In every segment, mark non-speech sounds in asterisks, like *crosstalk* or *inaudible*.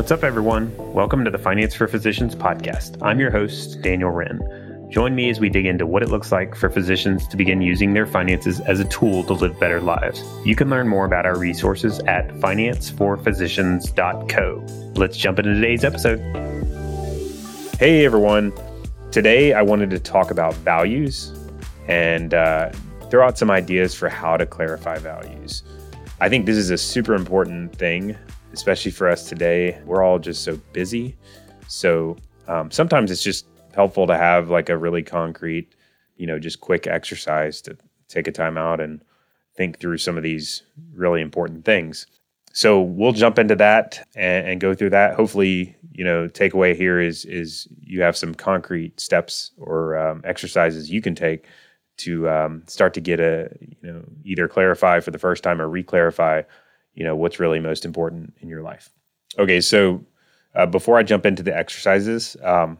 What's up, everyone? Welcome to the Finance for Physicians podcast. I'm your host, Daniel Wrenne. Join me as we dig into what it looks like for physicians to begin using their finances as a tool to live better lives. You can learn more about our resources at financeforphysicians.co. Let's jump into today's episode. Hey, everyone. Today, I wanted to talk about values and uh, throw out some ideas for how to clarify values. I think this is a super important thing, especially for us today. We're all just so busy. So um, sometimes it's just helpful to have like a really concrete, you know, just quick exercise to take a time out and think through some of these really important things. So we'll jump into that and, and go through that. Hopefully, you know, takeaway here is is you have some concrete steps or um, exercises you can take to um, start to get a you know either clarify for the first time or reclarify you know what's really most important in your life. Okay so uh, before i jump into the exercises um,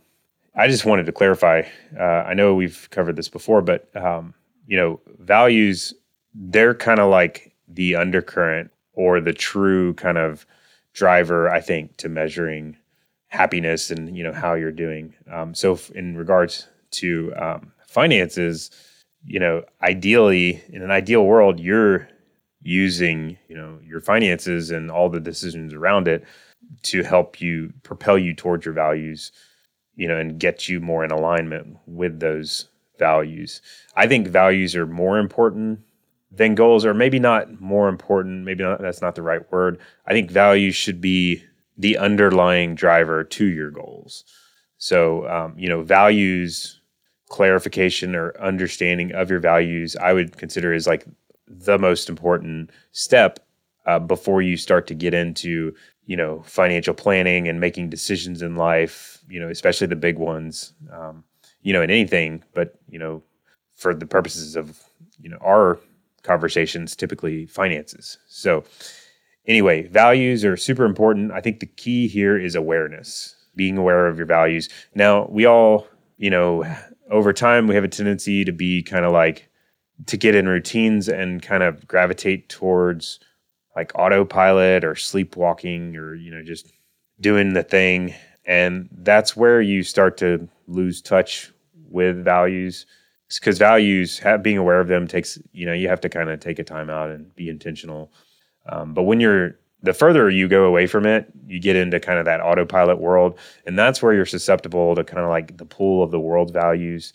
i just wanted to clarify uh, i know we've covered this before but um, you know values they're kind of like the undercurrent or the true kind of driver i think to measuring happiness and you know how you're doing. Um, so in regards to um, finances you know, ideally, in an ideal world, you're using, you know, your finances and all the decisions around it to help you propel you towards your values, you know, and get you more in alignment with those values. I think values are more important than goals, or maybe not more important. Maybe not, that's not the right word. I think values should be the underlying driver to your goals. So, um, you know, values clarification or understanding of your values, I would consider is like the most important step uh, before you start to get into you know financial planning and making decisions in life. You know, especially the big ones. Um, you know, in anything, but you know, for the purposes of you know our conversations, typically finances. So. Anyway, values are super important. I think the key here is awareness, being aware of your values. Now, we all, you know, over time we have a tendency to be kind of like to get in routines and kind of gravitate towards like autopilot or sleepwalking or you know just doing the thing. And that's where you start to lose touch with values because values have, being aware of them takes you know you have to kind of take a time out and be intentional. Um, but when you're the further you go away from it, you get into kind of that autopilot world. And that's where you're susceptible to kind of like the pool of the world's values,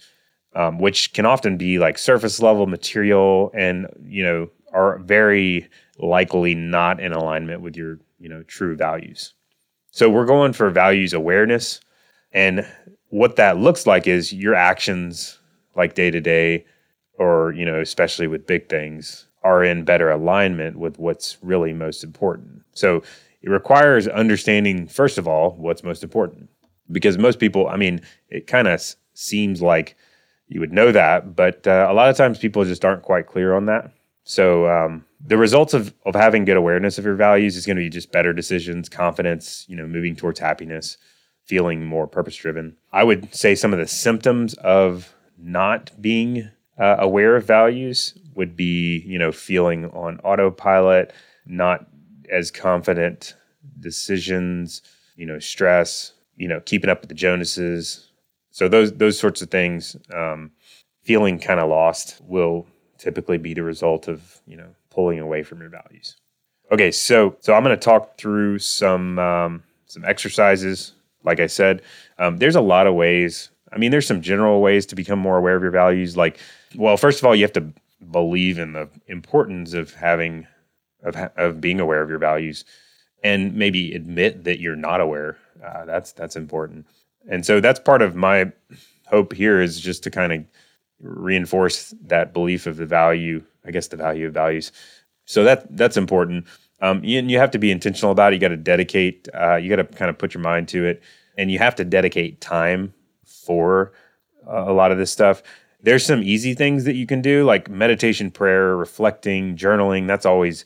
um, which can often be like surface level material and, you know, are very likely not in alignment with your, you know, true values. So we're going for values awareness. And what that looks like is your actions like day to day, or, you know, especially with big things, are in better alignment with what's really most important. So it requires understanding, first of all, what's most important. Because most people, I mean, it kind of seems like you would know that, but uh, a lot of times people just aren't quite clear on that. So um, the results of, of having good awareness of your values is going to be just better decisions, confidence, you know, moving towards happiness, feeling more purpose driven. I would say some of the symptoms of not being uh, aware of values would be, you know, feeling on autopilot, not as confident decisions, you know, stress, you know, keeping up with the Joneses. So those those sorts of things, um, feeling kind of lost will typically be the result of you know pulling away from your values. Okay, so so I'm going to talk through some um, some exercises. Like I said, um, there's a lot of ways. I mean, there's some general ways to become more aware of your values. Like, well, first of all, you have to believe in the importance of having of of being aware of your values and maybe admit that you're not aware uh, that's that's important and so that's part of my hope here is just to kind of reinforce that belief of the value i guess the value of values. So that that's important. Um, you, you have to be intentional about it. You got to dedicate uh, you got to kind of put your mind to it. And you have to dedicate time for uh, a lot of this stuff. There's some easy things that you can do, like meditation, prayer, reflecting, journaling. That's always,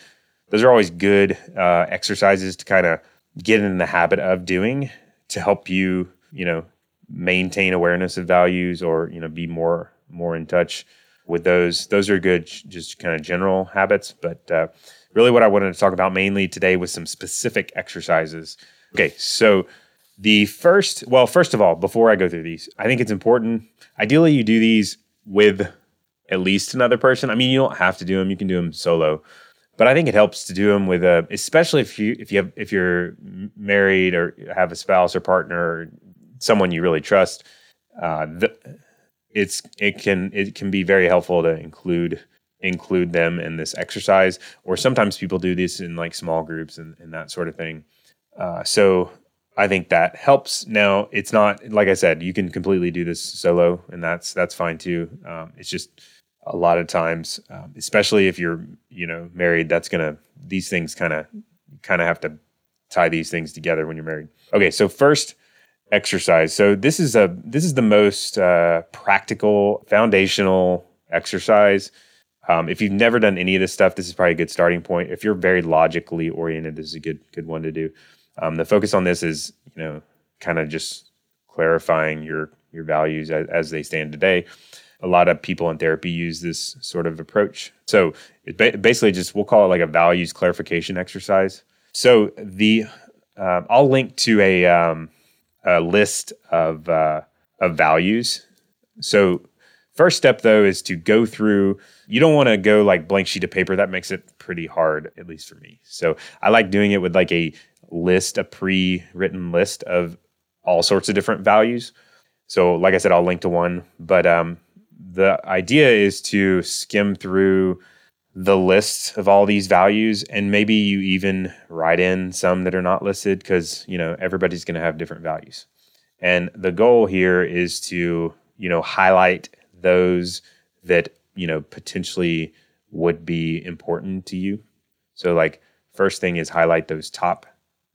those are always good uh, exercises to kind of get in the habit of doing to help you, you know, maintain awareness of values or, you know, be more, more in touch with those. Those are good, just kind of general habits. But uh, really, what I wanted to talk about mainly today was some specific exercises Okay, so the first, well, first of all, before I go through these, I think it's important. Ideally, you do these with at least another person. I mean, you don't have to do them; you can do them solo. But I think it helps to do them with a, especially if you if you have if you're married or have a spouse or partner, or someone you really trust. Uh, the, it's it can it can be very helpful to include include them in this exercise. Or sometimes people do this in like small groups and, and that sort of thing. Uh, so I think that helps. Now it's not like I said, you can completely do this solo, and that's that's fine too. Um, it's just a lot of times, um, especially if you're you know married, that's gonna these things kind of kind of have to tie these things together when you're married. Okay, so first exercise. So this is a this is the most uh, practical, foundational exercise. Um, if you've never done any of this stuff, this is probably a good starting point. If you're very logically oriented, this is a good good one to do. Um, the focus on this is, you know, kind of just clarifying your your values as, as, they stand today. A lot of people in therapy use this sort of approach. So it ba- basically just we'll call it like a values clarification exercise. So the uh, I'll link to a, um, a list of uh, of values. So first step though is to go through. You don't want to go like blank sheet of paper. That makes it pretty hard, at least for me. So I like doing it with like a list, a pre written list of all sorts of different values. So, like I said, I'll link to one, but um, the idea is to skim through the list of all these values and maybe you even write in some that are not listed because you know everybody's going to have different values and the goal here is to you know highlight those that you know potentially would be important to you so like first thing is highlight those top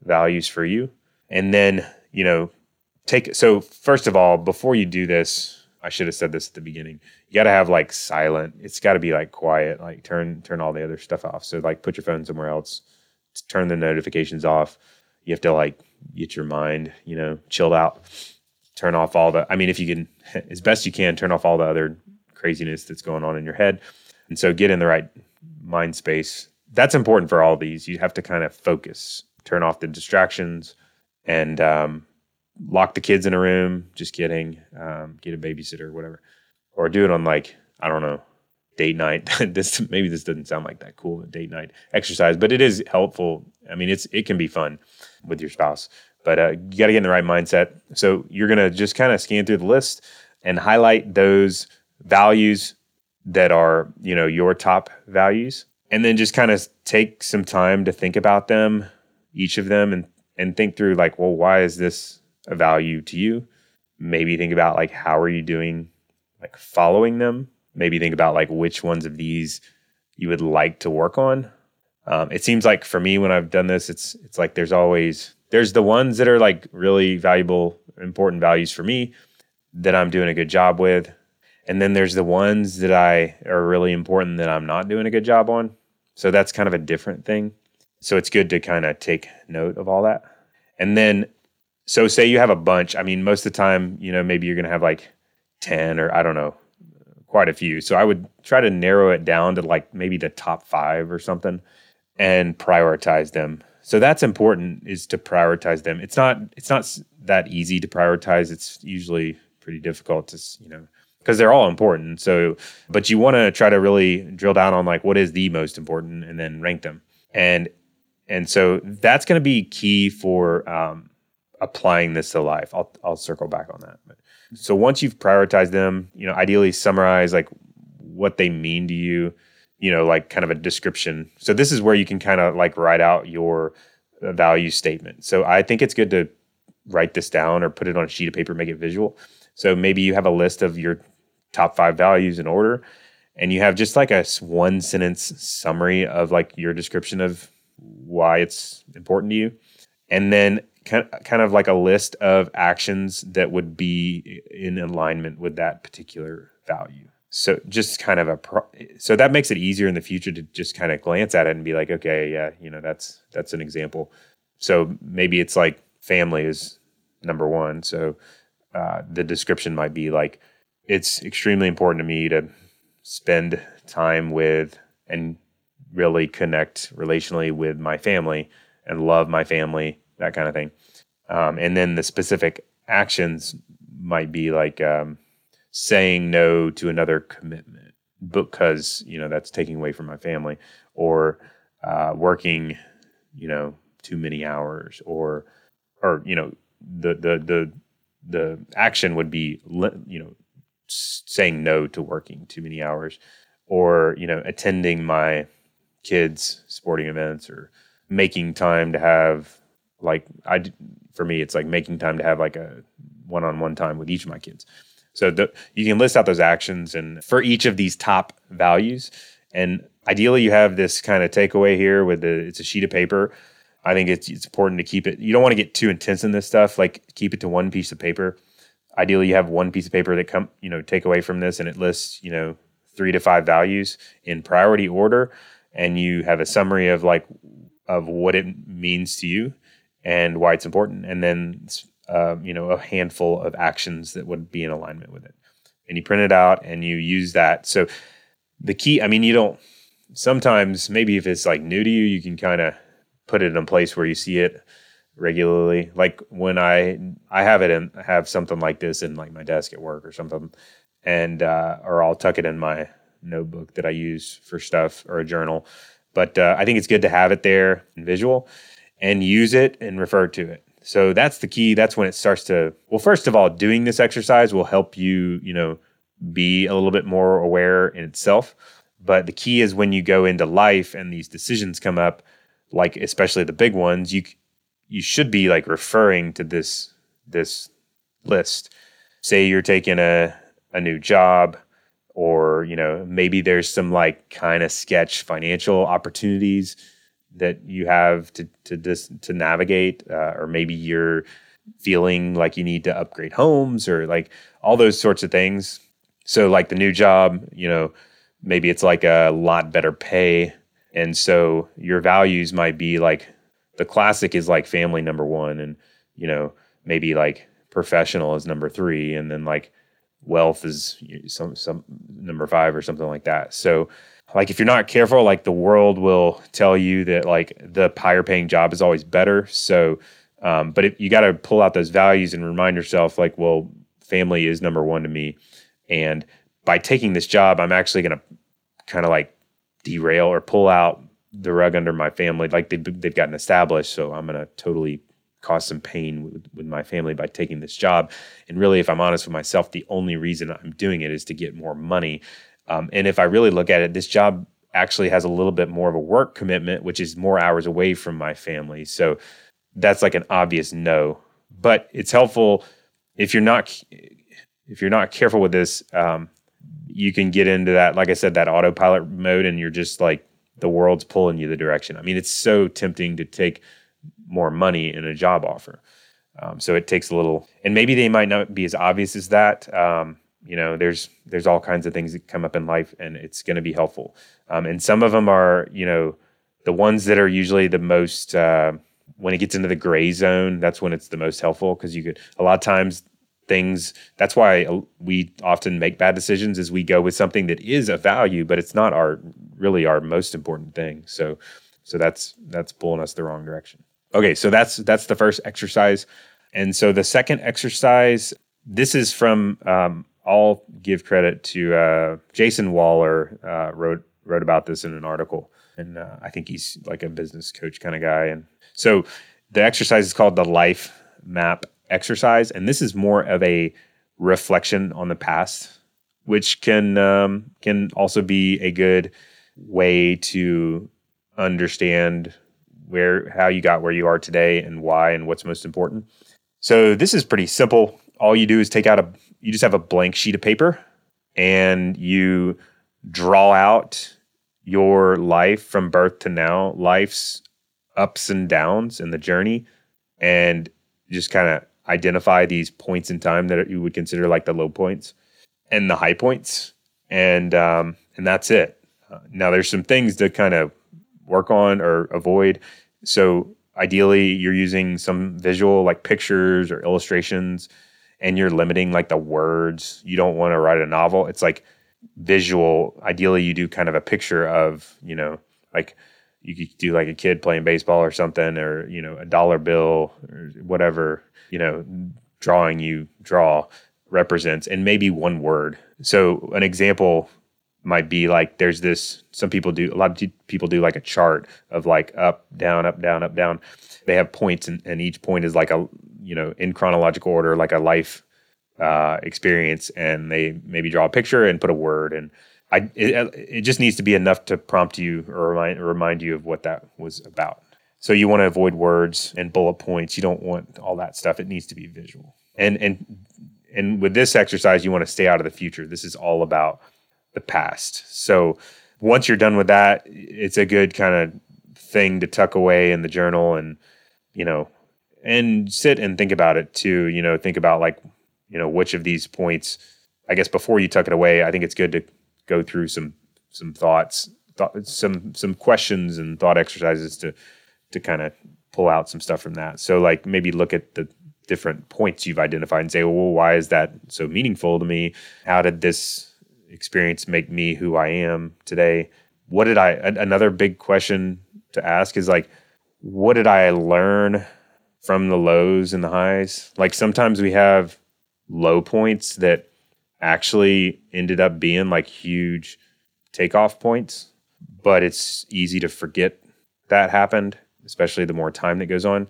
values for you. And then, you know, take so first of all, before you do this, I should have said this at the beginning. You got to have like silent. It's got to be like quiet. Like turn turn all the other stuff off. So like put your phone somewhere else. Turn the notifications off. You have to like get your mind, you know, chilled out. Turn off all the I mean if you can *laughs* as best you can turn off all the other craziness that's going on in your head. And so get in the right mind space. That's important for all these. You have to kind of focus turn off the distractions, and um, lock the kids in a room. Just kidding. Um, get a babysitter or whatever, or do it on like I don't know date night. *laughs* this maybe this doesn't sound like that cool date night exercise, but it is helpful. I mean, it's it can be fun with your spouse, but uh, you got to get in the right mindset. So you're gonna just kind of scan through the list and highlight those values that are you know your top values and then just kind of take some time to think about them each of them and and think through like, well, why is this a value to you? Maybe think about like how are you doing like following them? Maybe think about like which ones of these you would like to work on. Um, it seems like for me when I've done this, it's it's like there's always there's the ones that are like really valuable, important values for me that I'm doing a good job with. And then there's the ones that I are really important that I'm not doing a good job on. So that's kind of a different thing. So it's good to kind of take note of all that. And then, so say you have a bunch. I mean, most of the time, you know, maybe you're going to have like 10 or I don't know, quite a few. So I would try to narrow it down to like maybe the top five or something and prioritize them. So that's important is to prioritize them. It's not, it's not that easy to prioritize. It's usually pretty difficult to, you know, because they're all important. So, but you want to try to really drill down on like what is the most important and then rank them. And and so that's going to be key for um, applying this to life. I'll I'll circle back on that. But, so once you've prioritized them, you know, ideally summarize like what they mean to you. You know, like kind of a description. So this is where you can kind of like write out your uh, value statement. So I think it's good to write this down or put it on a sheet of paper, make it visual. So maybe you have a list of your top five values in order, and you have just like a one sentence summary of like your description of why it's important to you, and then kind of like a list of actions that would be in alignment with that particular value. So just kind of a pro- so that makes it easier in the future to just kind of glance at it and be like, okay, yeah, you know, that's that's an example. So maybe it's like family is number one. So uh, the description might be like, it's extremely important to me to spend time with and really connect relationally with my family and love my family, that kind of thing. Um, and then the specific actions might be like um, saying no to another commitment because you know that's taking away from my family, or uh, working, you know, too many hours, or or you know the the the the action would be you know saying no to working too many hours or you know attending my kids sporting events or making time to have like i for me it's like making time to have like a one-on-one time with each of my kids so the, you can list out those actions and for each of these top values and ideally you have this kind of takeaway here with the it's a sheet of paper I think it's it's important to keep it. You don't want to get too intense in this stuff. Like keep it to one piece of paper. Ideally, you have one piece of paper that come you know take away from this, and it lists you know three to five values in priority order, and you have a summary of like of what it means to you and why it's important, and then uh, you know a handful of actions that would be in alignment with it, and you print it out and you use that. So the key, I mean, you don't. Sometimes maybe if it's like new to you, you can kind of put it in a place where you see it regularly. Like when I I have it in have something like this in like my desk at work or something, and uh, or I'll tuck it in my notebook that I use for stuff or a journal. But uh, I think it's good to have it there in visual and use it and refer to it. So that's the key. That's when it starts to well. First of all, doing this exercise will help you, you know, be a little bit more aware in itself. But the key is when you go into life and these decisions come up like especially the big ones, you you should be like referring to this this list. Say you're taking a a new job or you know maybe there's some like kind of sketch financial opportunities that you have to to to navigate uh, or maybe you're feeling like you need to upgrade homes or like all those sorts of things so like the new job you know maybe it's like a lot better pay and so your values might be like the classic is like family number one, and you know, maybe like professional is number three, and then like wealth is some some number five or something like that. So like if you're not careful, like the world will tell you that like the higher paying job is always better. So um, but you got to pull out those values and remind yourself like, well, family is number one to me. And by taking this job, I'm actually going to kind of like derail or pull out the rug under my family. Like they've, they've gotten established. So I'm going to totally cause some pain with, with my family by taking this job. And really, if I'm honest with myself, the only reason I'm doing it is to get more money. Um, and if I really look at it, this job actually has a little bit more of a work commitment, which is more hours away from my family. So that's like an obvious no. But it's helpful if you're not if you're not careful with this. Um, you can get into that, like I said, that autopilot mode, and you're just like the world's pulling you the direction. I mean, it's so tempting to take more money in a job offer. Um, so it takes a little, and maybe they might not be as obvious as that. Um, you know, there's there's all kinds of things that come up in life, and it's going to be helpful. Um, and some of them are, you know, the ones that are usually the most uh, when it gets into the gray zone. That's when it's the most helpful because you could a lot of times things that's why uh, we often make bad decisions is we go with something that is a value but it's not our really our most important thing so so that's that's pulling us the wrong direction okay so that's that's the first exercise and so the second exercise this is from um, i'll give credit to uh, jason waller uh, wrote wrote about this in an article and uh, i think he's like a business coach kind of guy and so the exercise is called the life map exercise, and this is more of a reflection on the past, which can um, can also be a good way to understand where how you got where you are today and why and what's most important. So this is pretty simple. All you do is take out a you just have a blank sheet of paper and you draw out your life from birth to now, life's ups and downs in the journey and just kind of identify these points in time that you would consider like the low points and the high points, and um, and that's it. Uh, now there's some things to kind of work on or avoid. So ideally, you're using some visual like pictures or illustrations, and you're limiting like the words. You don't want to write a novel. It's like visual. Ideally, you do kind of a picture of you know like you could do like a kid playing baseball or something, or you know, a dollar bill or whatever you know, drawing you draw represents, and maybe one word. So an example might be like there's this. Some people do a lot of people do like a chart of like up, down, up, down, up, down. They have points, and, and each point is like a you know in chronological order, like a life uh, experience, and they maybe draw a picture and put a word and I it, it just needs to be enough to prompt you or remind remind you of what that was about. So you want to avoid words and bullet points. You don't want all that stuff. It needs to be visual. And and and with this exercise, you want to stay out of the future. This is all about the past. So once you're done with that, it's a good kind of thing to tuck away in the journal and you know and sit and think about it too. You know, think about like you know which of these points. I guess before you tuck it away, I think it's good to go through some some thoughts, th- some some questions and thought exercises to to kind of pull out some stuff from that. So like maybe look at the different points you've identified and say, well, why is that so meaningful to me? How did this experience make me who I am today? What did I? A- another big question to ask is like, what did I learn from the lows and the highs? Like sometimes we have low points that actually ended up being like huge takeoff points, but it's easy to forget that happened, especially the more time that goes on.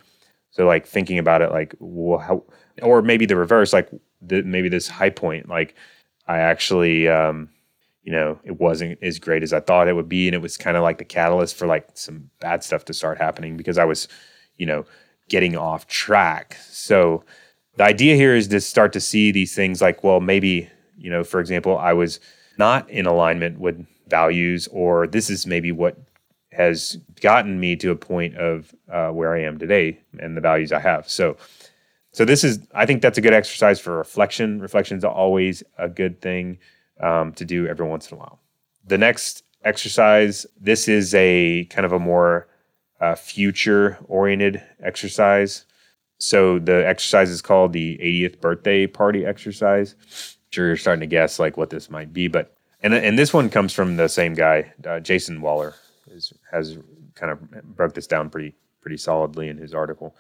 So like thinking about it, like well, how, or maybe the reverse, like the, maybe this high point, like I actually, um, you know, it wasn't as great as I thought it would be, and it was kind of like the catalyst for like some bad stuff to start happening because I was, you know, getting off track. So the idea here is to start to see these things like, well, maybe you know, for example, I was not in alignment with values, or this is maybe what has gotten me to a point of uh, where I am today and the values I have. So, so this is, I think that's a good exercise for reflection. Reflection is always a good thing um, to do every once in a while. The next exercise, this is a kind of a more uh, future oriented exercise. So the exercise is called the 80th birthday party exercise sure you're starting to guess like what this might be, but and and this one comes from the same guy, uh, Jason Waller, is, has kind of broke this down pretty pretty solidly in his article.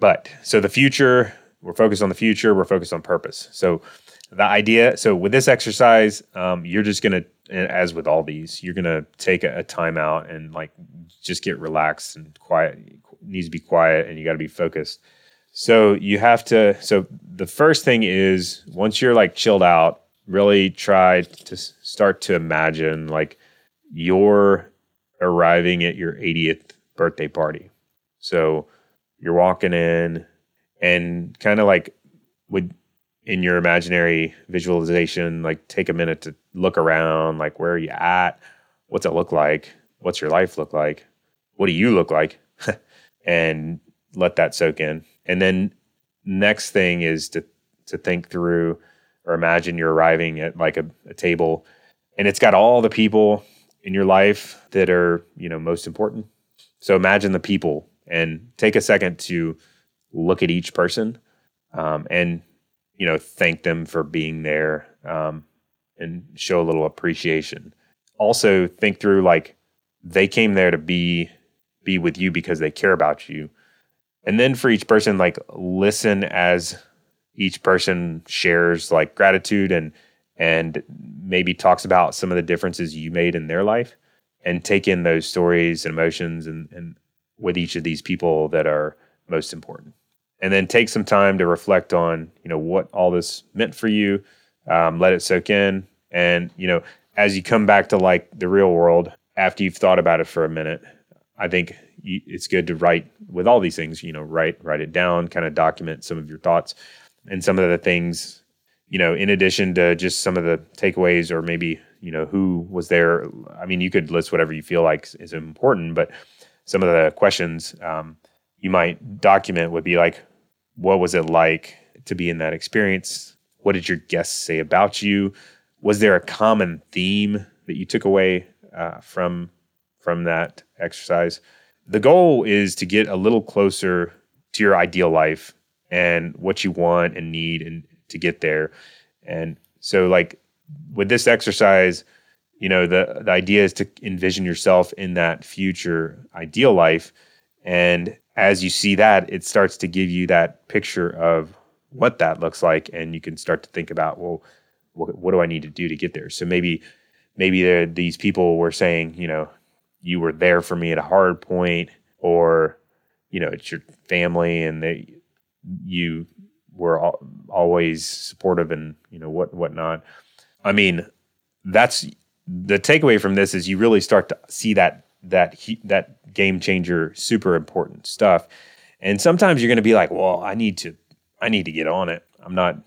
But so the future, we're focused on the future. We're focused on purpose. So the idea, so with this exercise, um, you're just gonna, as with all these, you're gonna take a, a time out and like just get relaxed and quiet. Needs to be quiet, and you got to be focused so you have to. So the first thing is once you're like chilled out, really try to start to imagine like you're arriving at your 80th birthday party. So you're walking in and kind of like would in your imaginary visualization, like take a minute to look around, like where are you at? What's it look like? What's your life look like? What do you look like? *laughs* and let that soak in. And then next thing is to to think through or imagine you're arriving at like a, a table and it's got all the people in your life that are, you know, most important. So imagine the people and take a second to look at each person um, and you know thank them for being there um, and show a little appreciation. Also think through like they came there to be be with you because they care about you. And then for each person like listen as each person shares like gratitude and and maybe talks about some of the differences you made in their life and take in those stories and emotions and, and with each of these people that are most important and then take some time to reflect on you know what all this meant for you um, let it soak in and you know as you come back to like the real world after you've thought about it for a minute i think it's good to write with all these things, you know, write write it down, kind of document some of your thoughts and some of the things, you know, in addition to just some of the takeaways or maybe, you know, who was there. I mean, you could list whatever you feel like is important, but some of the questions um, you might document would be like, what was it like to be in that experience? What did your guests say about you? Was there a common theme that you took away uh, from from that exercise? the goal is to get a little closer to your ideal life and what you want and need and to get there. And so like with this exercise, you know, the the idea is to envision yourself in that future ideal life, and as you see that, it starts to give you that picture of what that looks like, and you can start to think about, well, what, what do I need to do to get there? So maybe maybe these people were saying, you know, you were there for me at a hard point, or you know, it's your family, and they you were al- always supportive and you know what whatnot. I mean, that's the takeaway from this is you really start to see that that that game changer, super important stuff. And sometimes you're going to be like, well, I need to I need to get on it. I'm not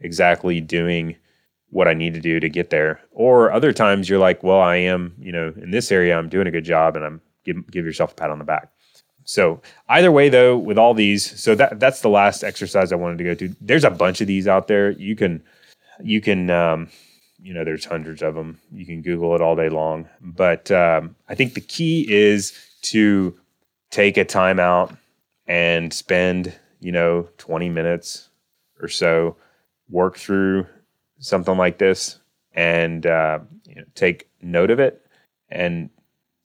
exactly doing what I need to do to get there. Or other times you're like, well, I am, you know, in this area, I'm doing a good job and I'm give, give yourself a pat on the back. So either way, though, with all these, so that that's the last exercise I wanted to go to. There's a bunch of these out there. You can, you can, um, you know, there's hundreds of them. You can Google it all day long. But um, I think the key is to take a time out and spend, you know, 20 minutes or so, work through something like this, and uh, you know, take note of it and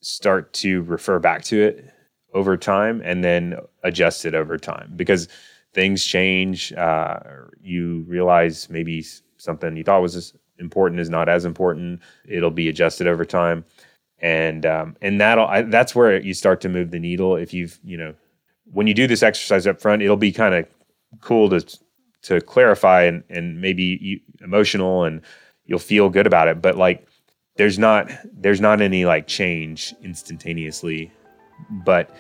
start to refer back to it over time and then adjust it over time because things change. Uh, you realize maybe something you thought was important is not as important. It'll be adjusted over time, and um, and that'll I, that's where you start to move the needle. If you've you know when you do this exercise up front, it'll be kind of cool to to clarify and and maybe emotional and you'll feel good about it. But like there's not there's not any like change instantaneously but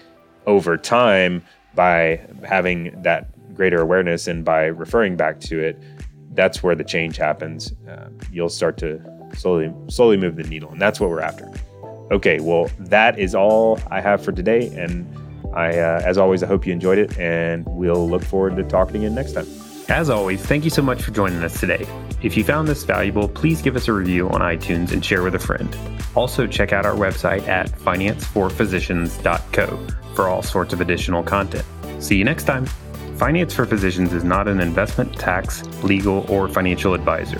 over time, by having that greater awareness and by referring back to it, that's where the change happens. Uh, you'll start to slowly slowly move the needle, and that's what we're after. Okay, well, that is all I have for today, and I, uh, as always, I hope you enjoyed it, and we'll look forward to talking again next time. As always, thank you so much for joining us today. If you found this valuable, please give us a review on iTunes and share with a friend. Also, check out our website at financeforphysicians.co for all sorts of additional content. See you next time. Finance for Physicians is not an investment, tax, legal, or financial advisor.